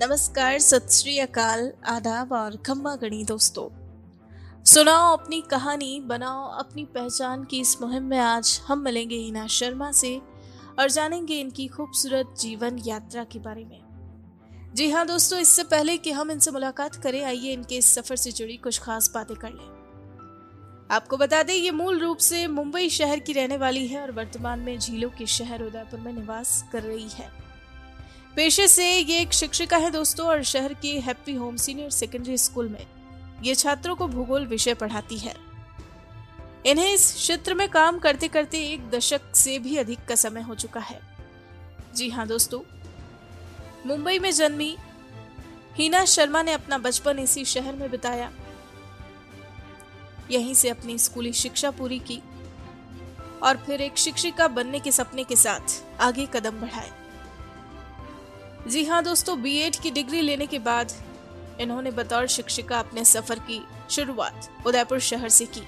नमस्कार, सत श्री अकाल, आदाब और खम्मा गणी दोस्तों। सुनाओ अपनी कहानी, बनाओ अपनी पहचान की इस मुहिम में आज हम मिलेंगे हिना शर्मा से और जानेंगे इनकी खूबसूरत जीवन यात्रा के बारे में। जी हाँ दोस्तों, इससे पहले कि हम इनसे मुलाकात करें, आइए इनके इस सफ़र से जुड़ी कुछ खास बातें कर लें। आपको बता दें, ये मूल रूप से मुंबई शहर की रहने वाली है और वर्तमान में झीलों के शहर उदयपुर में निवास कर रही है। पेशे से ये एक शिक्षिका है दोस्तों और शहर के Happy Home Senior Secondary School में। ये छात्रों को भूगोल विषय पढ़ाती है। इन्हें इस क्षेत्र में काम करते करते एक दशक से भी अधिक का समय हो चुका है। जी हाँ दोस्तों, मुंबई में जन्मी हीना शर्मा ने अपना बचपन इसी शहर में बिताया। यहीं से अपनी स्कूली शिक्षा पूरी की और फिर एक शिक्षिका बनने के सपने के साथ आगे कदम बढ़ाए। जी हाँ दोस्तों बीएड की डिग्री लेने के बाद इन्होंने बतौर शिक्षिका अपने सफ़र की शुरुआत उदयपुर शहर से की।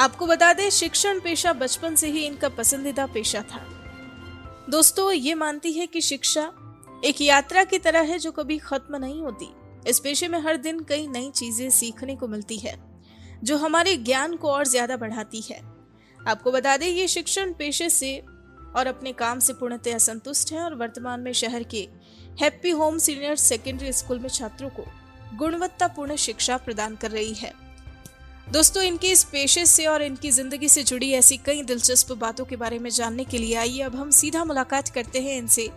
आपको बता दें, शिक्षण पेशा बचपन से ही इनका पसंदीदा पेशा था। दोस्तों, ये मानती है कि शिक्षा एक यात्रा की तरह है जो कभी खत्म नहीं होती। इस पेशे में हर दिन कई नई चीज़ें सीखने को मिलती है, जो हमारे ज्ञान को और ज़्यादा बढ़ाती है। आपको बता दें, ये शिक्षण पेशे से और अपने काम से पूर्णतः असंतुष्ट हैं और वर्तमान में शहर के Happy Home Senior Secondary School में छात्रों को गुणवत्तापूर्ण शिक्षा प्रदान कर रही है। दोस्तों, इनके इस पेशे से और इनकी ज़िंदगी से जुड़ी ऐसी कई दिलचस्प बातों के बारे में जानने के लिए आइए, अब हम सीधा मुलाकात करते हैं इनसे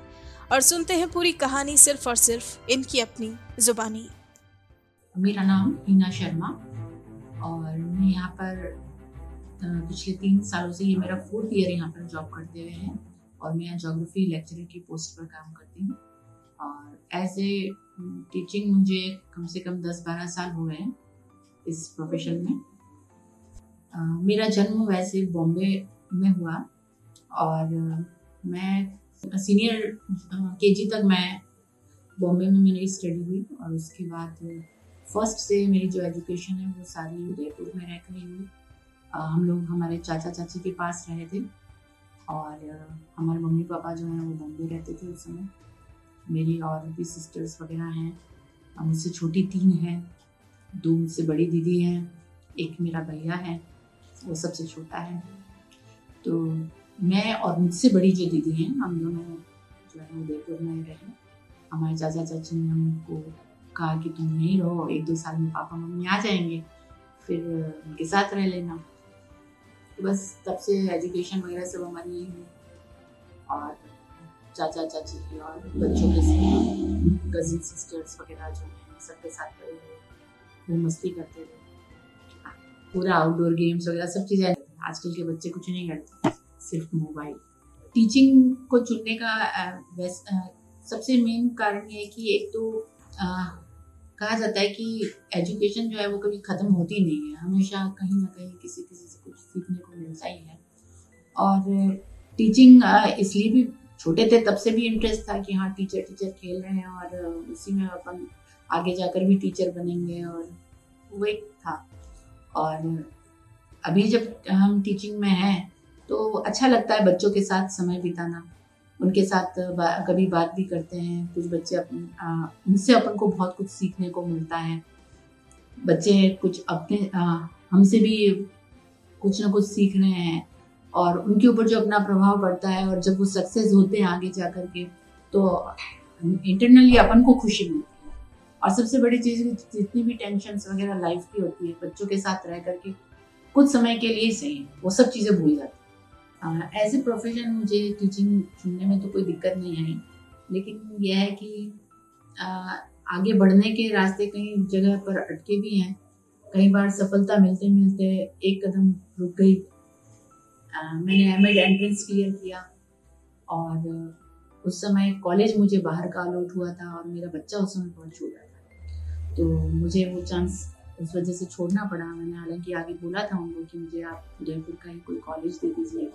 और सुनते हैं पूरी कहानी सिर्फ़ और सिर्फ़ इनकी अपनी जुबानी। मेरा नाम हीना शर्मा और मैं यहाँ पर पिछले तीन सालों से ये मेरा फोर्थ ईयर यहाँ पर जॉब करते हुए हैं और मैं यहाँ जोग्राफी लेक्चरर की पोस्ट पर काम करती हूँ। और एज ए टीचिंग मुझे कम से कम दस बारह साल हो गए हैं इस प्रोफेशन में। uh, मेरा जन्म वैसे बॉम्बे में हुआ और मैं सीनियर के जी तक मैं बॉम्बे में मेरी स्टडी हुई और उसके बाद फ़र्स्ट से मेरी जो एजुकेशन है वो सारी उदयपुर में रह कर हुई। हम लोग हमारे चाचा चाची के पास रहे थे और हमारे मम्मी पापा जो हैं वो बॉम्बे रहते थे उस समय। मेरी और भी सिस्टर्स वगैरह हैं मुझसे छोटी तीन हैं, दो मुझसे बड़ी दीदी हैं, एक मेरा भैया है, वो सबसे छोटा है। तो मैं और मुझसे बड़ी जो दीदी हैं, हम दोनों जो है उदयपुर में रहे। हमारे चाचा चाची ने हमको कहा कि तुम यहीं रहो, एक दो साल में पापा मम्मी आ जाएँगे, फिर उनके साथ रह लेना। बस तब से एजुकेशन वगैरह सब हमारी हुई और चाचा चाची की और बच्चों के साथ कजिन सिस्टर्स वगैरह जो हैं सबके साथ बड़े हुए वो मस्ती करते थे पूरा आउटडोर गेम्स वगैरह सब चीज़ें आजकल के बच्चे कुछ नहीं करते, सिर्फ़ मोबाइल टीचिंग को चुनने का वैस सबसे मेन कारण ये है कि एक तो कहा जाता है कि एजुकेशन जो है वो कभी ख़त्म होती नहीं है। हमेशा कहीं ना कहीं किसी किसी से कुछ सीखने को मिलता ही है। और टीचिंग इसलिए भी छोटे थे तब से भी इंटरेस्ट था कि हाँ टीचर टीचर खेल रहे हैं और उसी में अपन आगे जाकर भी टीचर बनेंगे और वो एक था। और अभी जब हम टीचिंग में हैं तो अच्छा लगता है बच्चों के साथ समय बिताना। उनके साथ बा, कभी बात भी करते हैं कुछ बच्चे अपन उनसे अपन को बहुत कुछ सीखने को मिलता है। बच्चे कुछ अपने हमसे भी कुछ ना कुछ सीख रहे हैं और उनके ऊपर जो अपना प्रभाव पड़ता है और जब वो सक्सेस होते हैं आगे जा कर के तो इंटरनली अपन को खुशी मिलती है। और सबसे बड़ी चीज़ जितनी भी टेंशन वगैरह लाइफ की होती है बच्चों के साथ रह करके कुछ समय के लिए सही वो सब चीज़ें भूल जाती एज ए प्रोफेशन मुझे टीचिंग चुनने में तो कोई दिक्कत नहीं आई। लेकिन यह है कि आ, आगे बढ़ने के रास्ते कई जगह पर अटके भी हैं। कई बार सफलता मिलते मिलते एक कदम रुक गई। मैंने एम एड एंट्रेंस क्लियर किया और उस समय कॉलेज मुझे बाहर का अलॉट हुआ था और मेरा बच्चा उस समय बहुत छोटा था। तो मुझे वो चांस उस वजह से छोड़ना पड़ा। मैंने हालाँकि आगे बोला था उनको कि मुझे आप जयपुर का ही कोई कॉलेज दे दीजिए,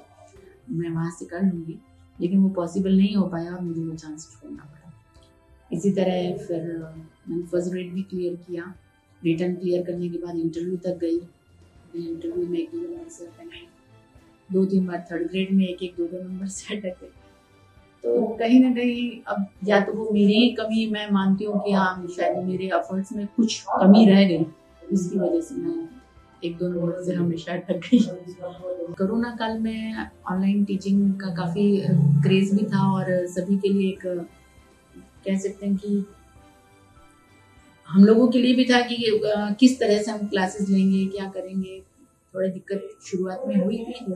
मैं वहाँ से कर लूँगी। लेकिन वो पॉसिबल नहीं हो पाया और मुझे वो चांस छोड़ना पड़ा। इसी तरह फिर मैंने फ़र्स्ट ग्रेड भी क्लियर किया। रिटर्न क्लियर करने के बाद इंटरव्यू तक गई। इंटरव्यू में एक दो नंबर से दो तीन बार थर्ड ग्रेड में एक एक दो दो नंबर से अटक गई तो कहीं ना कहीं अब या तो वो मेरी कमी मैं मानती हूँ कि हाँ शायद मेरे एफर्ट्स में कुछ कमी रह गई। इसकी वजह से मैं एक दो नंबर से हमेशा अटक गई। कोरोना काल में ऑनलाइन टीचिंग का काफ़ी क्रेज भी था और सभी के लिए एक, कह सकते हैं कि हम लोगों के लिए भी था कि किस तरह से हम क्लासेस लेंगे, क्या करेंगे। थोड़ी दिक्कत शुरुआत में हुई थी।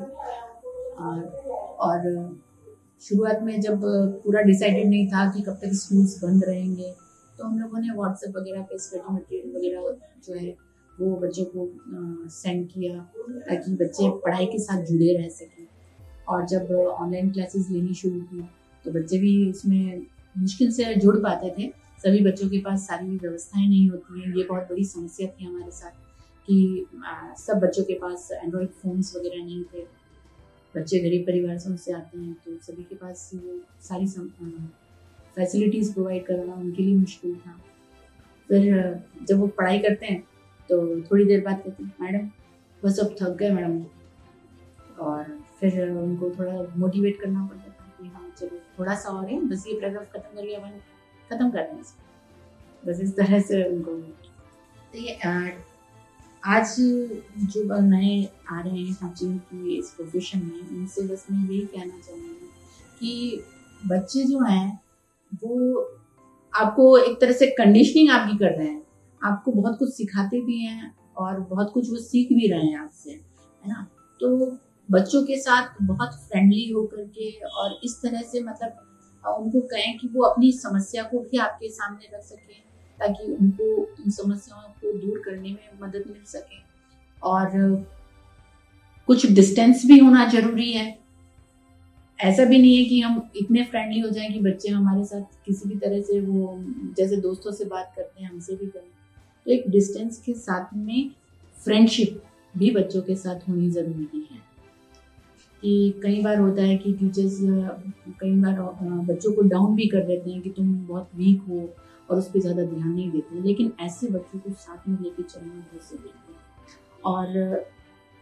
और शुरुआत में जब पूरा डिसाइडेड नहीं था कि कब तक स्कूल्स बंद रहेंगे तो हम लोगों ने व्हाट्सएप वगैरह पे स्टडी मटेरियल वगैरह जो है, वो बच्चों को सेंड किया ताकि बच्चे पढ़ाई के साथ जुड़े रह सकें। और जब ऑनलाइन क्लासेस लेनी शुरू की तो बच्चे भी उसमें मुश्किल से जुड़ पाते थे। सभी बच्चों के पास सारी व्यवस्थाएँ नहीं होती हैं। ये बहुत बड़ी समस्या थी हमारे साथ कि सब बच्चों के पास एंड्रॉयड फ़ोन्स वगैरह नहीं थे। बच्चे गरीब परिवार से उनसे आते हैं तो सभी के पास सारी फैसिलिटीज़ प्रोवाइड करना उनके लिए मुश्किल था। फिर जब वो पढ़ाई करते हैं तो थोड़ी देर बाद कहते हैं, मैडम, बस अब थक गए मैडम। और फिर उनको थोड़ा मोटिवेट करना पड़ता था कि हाँ चलो थोड़ा सा और है, बस ये पैराग्राफ खत्म कर लिया मैंने ख़त्म कर दें बस इस तरह से उनको तो ये आज जो नए आ रहे हैं टीचिंग की इस प्रोफेशन में, उनसे बस मैं यही कहना चाहूँगी कि बच्चे जो हैं वो आपको एक तरह से कंडीशनिंग आपकी कर रहे हैं। आपको बहुत कुछ सिखाते भी हैं और बहुत कुछ वो सीख भी रहे हैं आपसे, है ना? तो बच्चों के साथ बहुत फ्रेंडली होकर के और इस तरह से मतलब उनको कहें कि वो अपनी समस्या को भी आपके सामने रख सकें, ताकि उनको उन समस्याओं को दूर करने में मदद मिल सके। और कुछ डिस्टेंस भी होना ज़रूरी है। ऐसा भी नहीं है कि हम इतने फ्रेंडली हो जाएँ कि बच्चे हमारे साथ किसी भी तरह से वो, जैसे दोस्तों से बात करते हैं, हमसे भी करें। तो एक डिस्टेंस के साथ में फ्रेंडशिप भी बच्चों के साथ होनी ज़रूरी है। कि कई बार होता है कि टीचर्स कई बार बच्चों को डाउन भी कर देते हैं कि तुम बहुत वीक हो और उस पर ज़्यादा ध्यान नहीं देते लेकिन ऐसे बच्चों को साथ में लेके चलना बहुत ज़रूरी है। और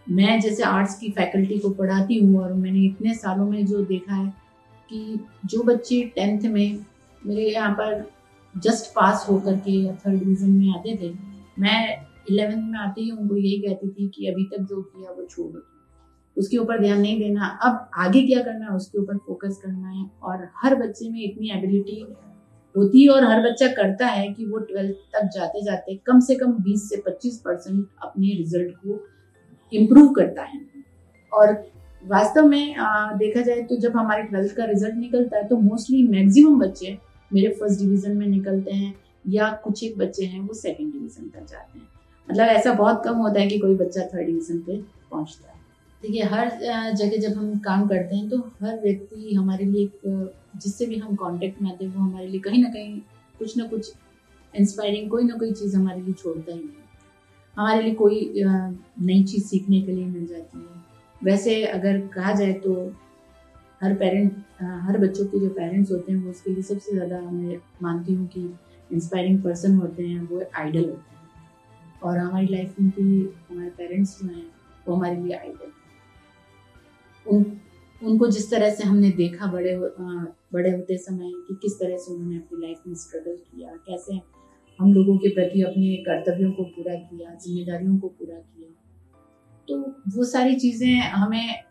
मैं जैसे आर्ट्स की फैकल्टी को पढ़ाती हूँ और मैंने इतने सालों में जो देखा है कि जो बच्चे टेंथ में मेरे यहाँ पर जस्ट पास होकर के या थर्ड डिवीज़न में आते थे, मैं इलेवेंथ में आते ही उनको यही कहती थी कि अभी तक जो किया वो छोड़। उसके ऊपर ध्यान नहीं देना, अब आगे क्या करना है, उसके ऊपर फोकस करना है और हर बच्चे में इतनी एबिलिटी होती है और हर बच्चा करता है कि वो ट्वेल्थ तक जाते जाते कम से कम 20 से 25 परसेंट अपने रिज़ल्ट को इम्प्रूव करता है। और वास्तव में आ, देखा जाए तो जब हमारे ट्वेल्थ का रिज़ल्ट निकलता है तो मोस्टली मैक्सिमम बच्चे मेरे फ़र्स्ट डिवीज़न में निकलते हैं या कुछ एक बच्चे हैं वो सेकंड डिवीज़न तक जाते हैं। मतलब ऐसा बहुत कम होता है कि कोई बच्चा थर्ड डिवीज़न पे पहुँचता है। देखिए हर जगह जब हम काम करते हैं तो हर व्यक्ति हमारे लिए एक जिससे भी हम कांटेक्ट में आते हैं वो हमारे लिए कहीं ना कहीं कुछ ना कुछ इंस्पायरिंग कोई ना कोई चीज़ हमारे लिए छोड़ता ही नहीं हमारे लिए कोई नई चीज़ सीखने के लिए मिल जाती है। वैसे अगर कहा जाए तो हर पेरेंट हर बच्चों के जो पेरेंट्स होते हैं वो उसके लिए सबसे ज़्यादा मैं मानती हूँ कि इंस्पायरिंग पर्सन होते हैं वो आइडल होते हैं। और हमारी लाइफ में भी हमारे पेरेंट्स जो हैं वो हमारे लिए आइडल हैं। उन उनको जिस तरह से हमने देखा बड़े हो, आ, बड़े होते समय कि किस तरह से उन्होंने अपनी लाइफ में स्ट्रगल किया कैसे हम लोगों के प्रति अपने कर्तव्यों को पूरा किया जिम्मेदारियों को पूरा किया। तो वो सारी चीज़ें हमें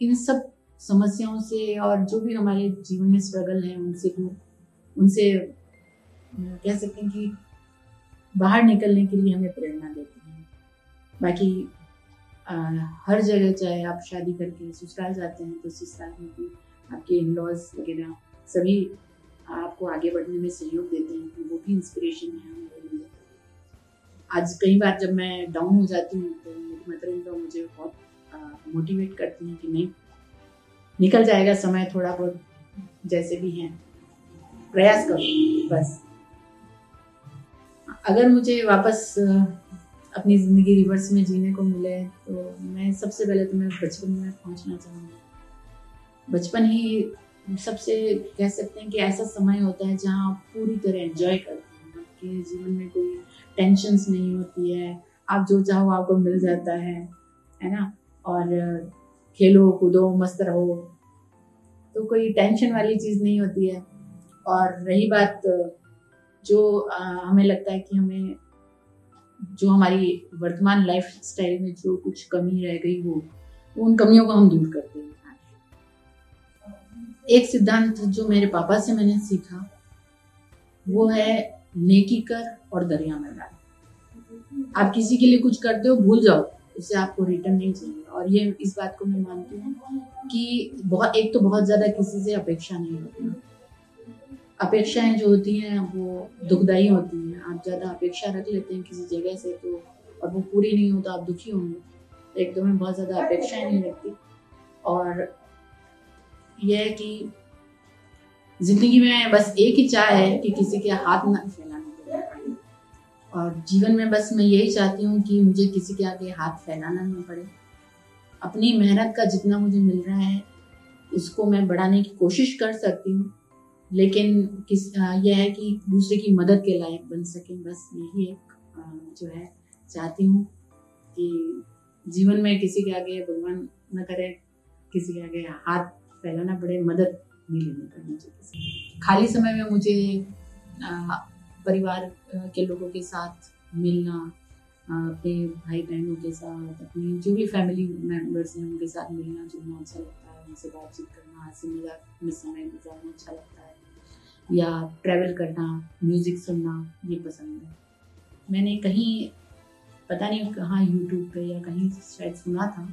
इन सब समस्याओं से और जो भी हमारे जीवन में स्ट्रगल है उनसे उनसे कह सकते हैं कि बाहर निकलने के लिए हमें प्रेरणा देती हैं। बाकी आ, हर जगह चाहे आप शादी करके ससुराल जाते हैं तो ससुराल में भी आपके इन लॉज वगैरह सभी आपको आगे बढ़ने में सहयोग देते हैं तो वो भी इंस्पिरेशन है हमारे लिए। आज कई बार जब मैं डाउन हो जाती हूँ तो मेरी मदर इन लॉ मुझे बहुत मोटिवेट करती हैं कि नहीं, निकल जाएगा समय थोड़ा बहुत, जैसे भी है। प्रयास करो, बस। अगर मुझे वापस अपनी ज़िंदगी रिवर्स में जीने को मिले तो मैं सबसे पहले तो मैं बचपन में पहुँचना चाहूँगी। बचपन ही सबसे कह सकते हैं कि ऐसा समय होता है जहाँ आप पूरी तरह एंजॉय करते हैं आपके जीवन में कोई टेंशन नहीं होती है आप जो चाहो आपको मिल जाता है है ना? और खेलो कूदो मस्त रहो तो कोई टेंशन वाली चीज़ नहीं होती है। और रही बात जो आ, हमें लगता है कि हमें जो हमारी वर्तमान लाइफ स्टाइल में जो कुछ कमी रह गई हो उन कमियों को हम दूर करते हैं। एक सिद्धांत जो मेरे पापा से मैंने सीखा, वो है नेकी कर और दरिया में डाल। आप किसी के लिए कुछ करते हो, भूल जाओ, उसे आपको रिटर्न नहीं चाहिए। और ये इस बात को मैं मानती हूँ कि बहुत एक तो बहुत ज़्यादा किसी से अपेक्षा नहीं होती। अपेक्षाएँ जो होती हैं, वो दुखदाई होती हैं। आप ज़्यादा अपेक्षा रख लेते हैं किसी जगह से तो और वो पूरी नहीं हो तो आप दुखी होंगे। एक तो मैं बहुत ज़्यादा अपेक्षाएँ नहीं रखती। और यह है कि ज़िंदगी में बस एक ही चाह है कि किसी के हाथ ना फैलाना पड़े और जीवन में बस मैं यही चाहती हूँ कि मुझे किसी के आगे हाथ फैलाना ना पड़े। अपनी मेहनत का जितना मुझे मिल रहा है, उसको मैं बढ़ाने की कोशिश कर सकती हूँ। लेकिन किस यह है कि दूसरे की मदद के लायक बन सके, बस यही एक जो है, चाहती हूँ कि जीवन में किसी के आगे भगवान न करे, किसी के आगे हाथ फैलाना पड़े मदद नहीं लेनी पड़े मुझे किसी खाली समय में मुझे परिवार के लोगों के साथ मिलना अपने भाई बहनों के साथ, अपनी जो भी फैमिली मेंबर्स हैं, उनके साथ मिलना जुलना अच्छा लगता है। उनसे बातचीत करना, हँसी मज़ाक में समय गुजारना अच्छा लगता है। या ट्रैवल करना म्यूज़िक सुनना, ये पसंद है। मैंने कहीं, पता नहीं कहाँ यूट्यूब पे या कहीं शायद सुना था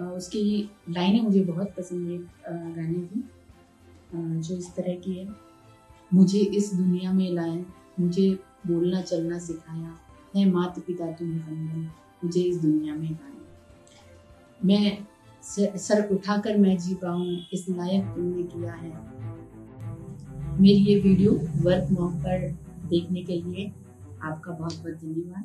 उसकी लाइनें मुझे बहुत पसंद है गाने की। जो इस तरह की है। मुझे इस दुनिया में लाए, मुझे बोलना, चलना सिखाया है माता पिता तुम्हें बंधन मुझे इस दुनिया में लाए। मैं सर उठाकर मैं जी पाऊँ, इस लायक तुमने किया है। मेरी ये वीडियो वर्क मॉक पर देखने के लिए आपका बहुत बहुत धन्यवाद।